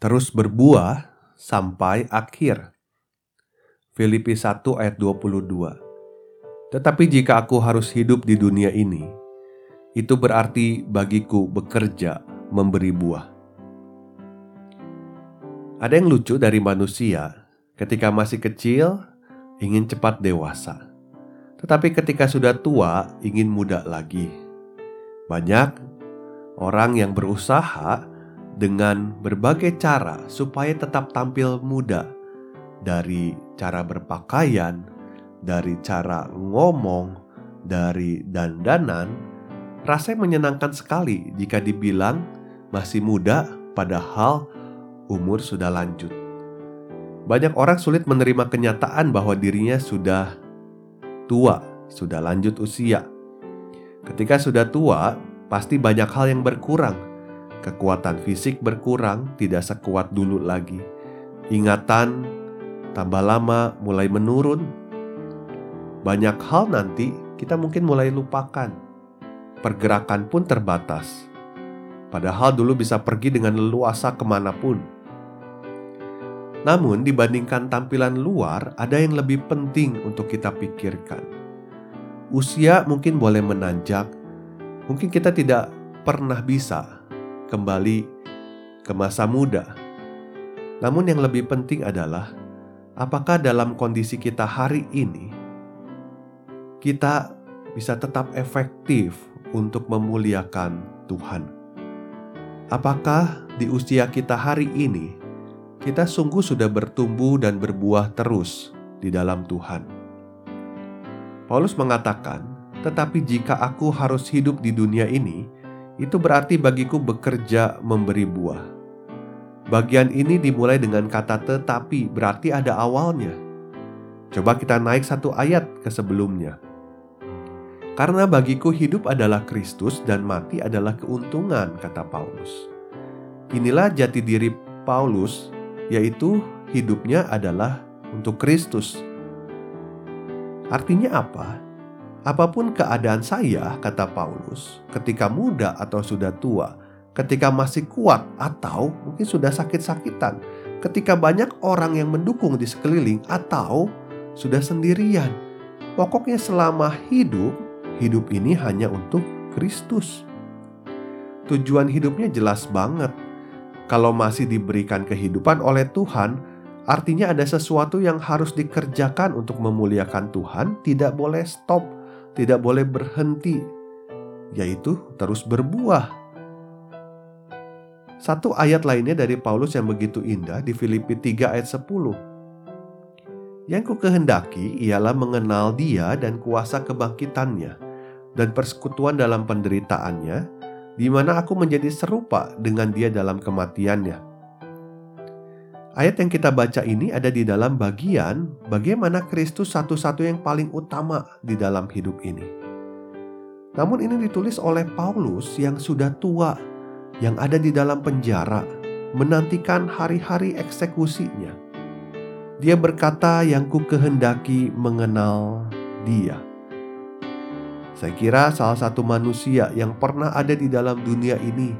Terus berbuah sampai akhir. Filipi 1 ayat 22. Tetapi jika aku harus hidup di dunia ini, itu berarti bagiku bekerja memberi buah. Ada yang lucu dari manusia, ketika masih kecil ingin cepat dewasa. Tetapi ketika sudah tua ingin muda lagi. Banyak orang yang berusaha dengan berbagai cara supaya tetap tampil muda, dari cara berpakaian, dari cara ngomong, dari dandanan. Rasanya menyenangkan sekali jika dibilang masih muda, padahal umur sudah lanjut. Banyak orang sulit menerima kenyataan bahwa dirinya sudah tua, sudah lanjut usia. Ketika sudah tua, pasti banyak hal yang berkurang Kekuatan fisik berkurang, tidak sekuat dulu lagi. Ingatan tambah lama mulai menurun. Banyak hal nanti kita mungkin mulai lupakan. Pergerakan pun terbatas. Padahal dulu bisa pergi dengan leluasa ke mana pun. Namun dibandingkan tampilan luar, ada yang lebih penting untuk kita pikirkan. Usia mungkin boleh menanjak, mungkin kita tidak pernah bisa kembali ke masa muda. Namun, yang lebih penting adalah apakah dalam kondisi kita hari ini kita bisa tetap efektif untuk memuliakan Tuhan. Apakah di usia kita hari ini kita sungguh sudah bertumbuh dan berbuah terus di dalam Tuhan? Paulus mengatakan, "Tetapi jika aku harus hidup di dunia ini, itu berarti bagiku bekerja memberi buah. Bagian ini dimulai dengan kata tetapi, berarti ada awalnya. Coba kita naik satu ayat ke sebelumnya. Karena bagiku hidup adalah Kristus dan mati adalah keuntungan, kata Paulus. Inilah jati diri Paulus, yaitu hidupnya adalah untuk Kristus. Artinya apa? Apa pun keadaan saya, kata Paulus, ketika muda atau sudah tua, ketika masih kuat atau mungkin sudah sakit-sakitan, ketika banyak orang yang mendukung di sekeliling atau sudah sendirian. Pokoknya selama hidup, hidup ini hanya untuk Kristus. Tujuan hidupnya jelas banget. Kalau masih diberikan kehidupan oleh Tuhan, artinya ada sesuatu yang harus dikerjakan untuk memuliakan Tuhan, tidak boleh stop tidak boleh berhenti, yaitu terus berbuah. Satu ayat lainnya dari Paulus yang begitu indah di Filipi 3 ayat 10. Yang ku kehendaki ialah mengenal dia dan kuasa kebangkitannya dan persekutuan dalam penderitaannya, di mana aku menjadi serupa dengan dia dalam kematiannya Ayat yang kita baca ini ada di dalam bagian bagaimana Kristus satu-satu yang paling utama di dalam hidup ini. Namun ini ditulis oleh Paulus yang sudah tua, yang ada di dalam penjara, menantikan hari-hari eksekusinya. Dia berkata yang ku kehendaki mengenal dia. Saya kira salah satu manusia yang pernah ada di dalam dunia ini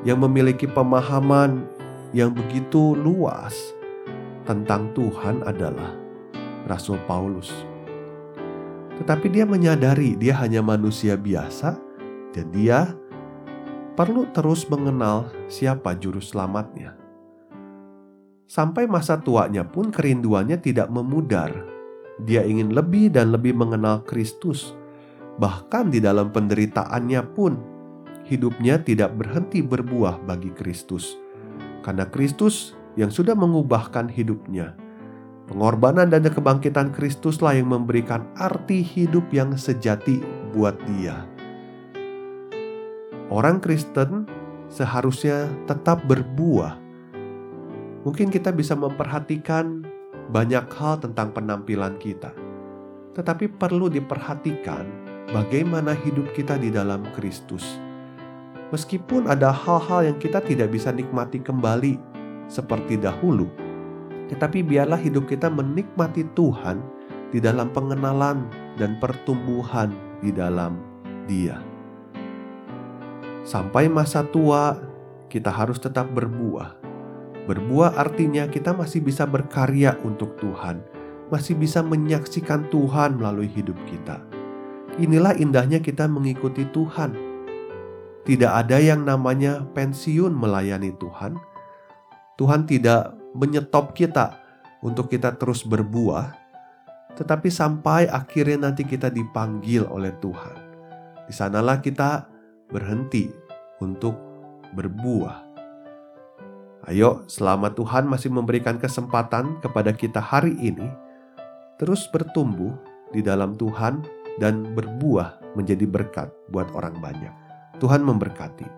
yang memiliki pemahaman yang begitu luas tentang Tuhan adalah Rasul Paulus. Tetapi dia menyadari dia hanya manusia biasa dan dia perlu terus mengenal siapa juru selamatnya. Sampai masa tuanya pun kerinduannya tidak memudar. Dia ingin lebih dan lebih mengenal Kristus. Bahkan di dalam penderitaannya pun hidupnya tidak berhenti berbuah bagi Kristus karena Kristus yang sudah mengubahkan hidupnya. Pengorbanan dan kebangkitan Kristuslah yang memberikan arti hidup yang sejati buat dia. orang Kristen seharusnya tetap berbuah. Mungkin kita bisa memperhatikan banyak hal tentang penampilan kita, tetapi perlu diperhatikan bagaimana hidup kita di dalam Kristus. Meskipun ada hal-hal yang kita tidak bisa nikmati kembali seperti dahulu, tetapi biarlah hidup kita menikmati Tuhan di dalam pengenalan dan pertumbuhan di dalam Dia. Sampai masa tua, kita harus tetap berbuah. Berbuah artinya kita masih bisa berkarya untuk Tuhan, masih bisa menyaksikan Tuhan melalui hidup kita. Inilah indahnya kita mengikuti Tuhan. Tidak ada yang namanya pensiun melayani Tuhan. Tuhan tidak menyetop kita untuk kita terus berbuah, tetapi sampai akhirnya nanti kita dipanggil oleh Tuhan. Di sanalah kita berhenti untuk berbuah. Ayo, selama Tuhan masih memberikan kesempatan kepada kita hari ini, terus bertumbuh di dalam Tuhan dan berbuah menjadi berkat buat orang banyak. Tuhan memberkati.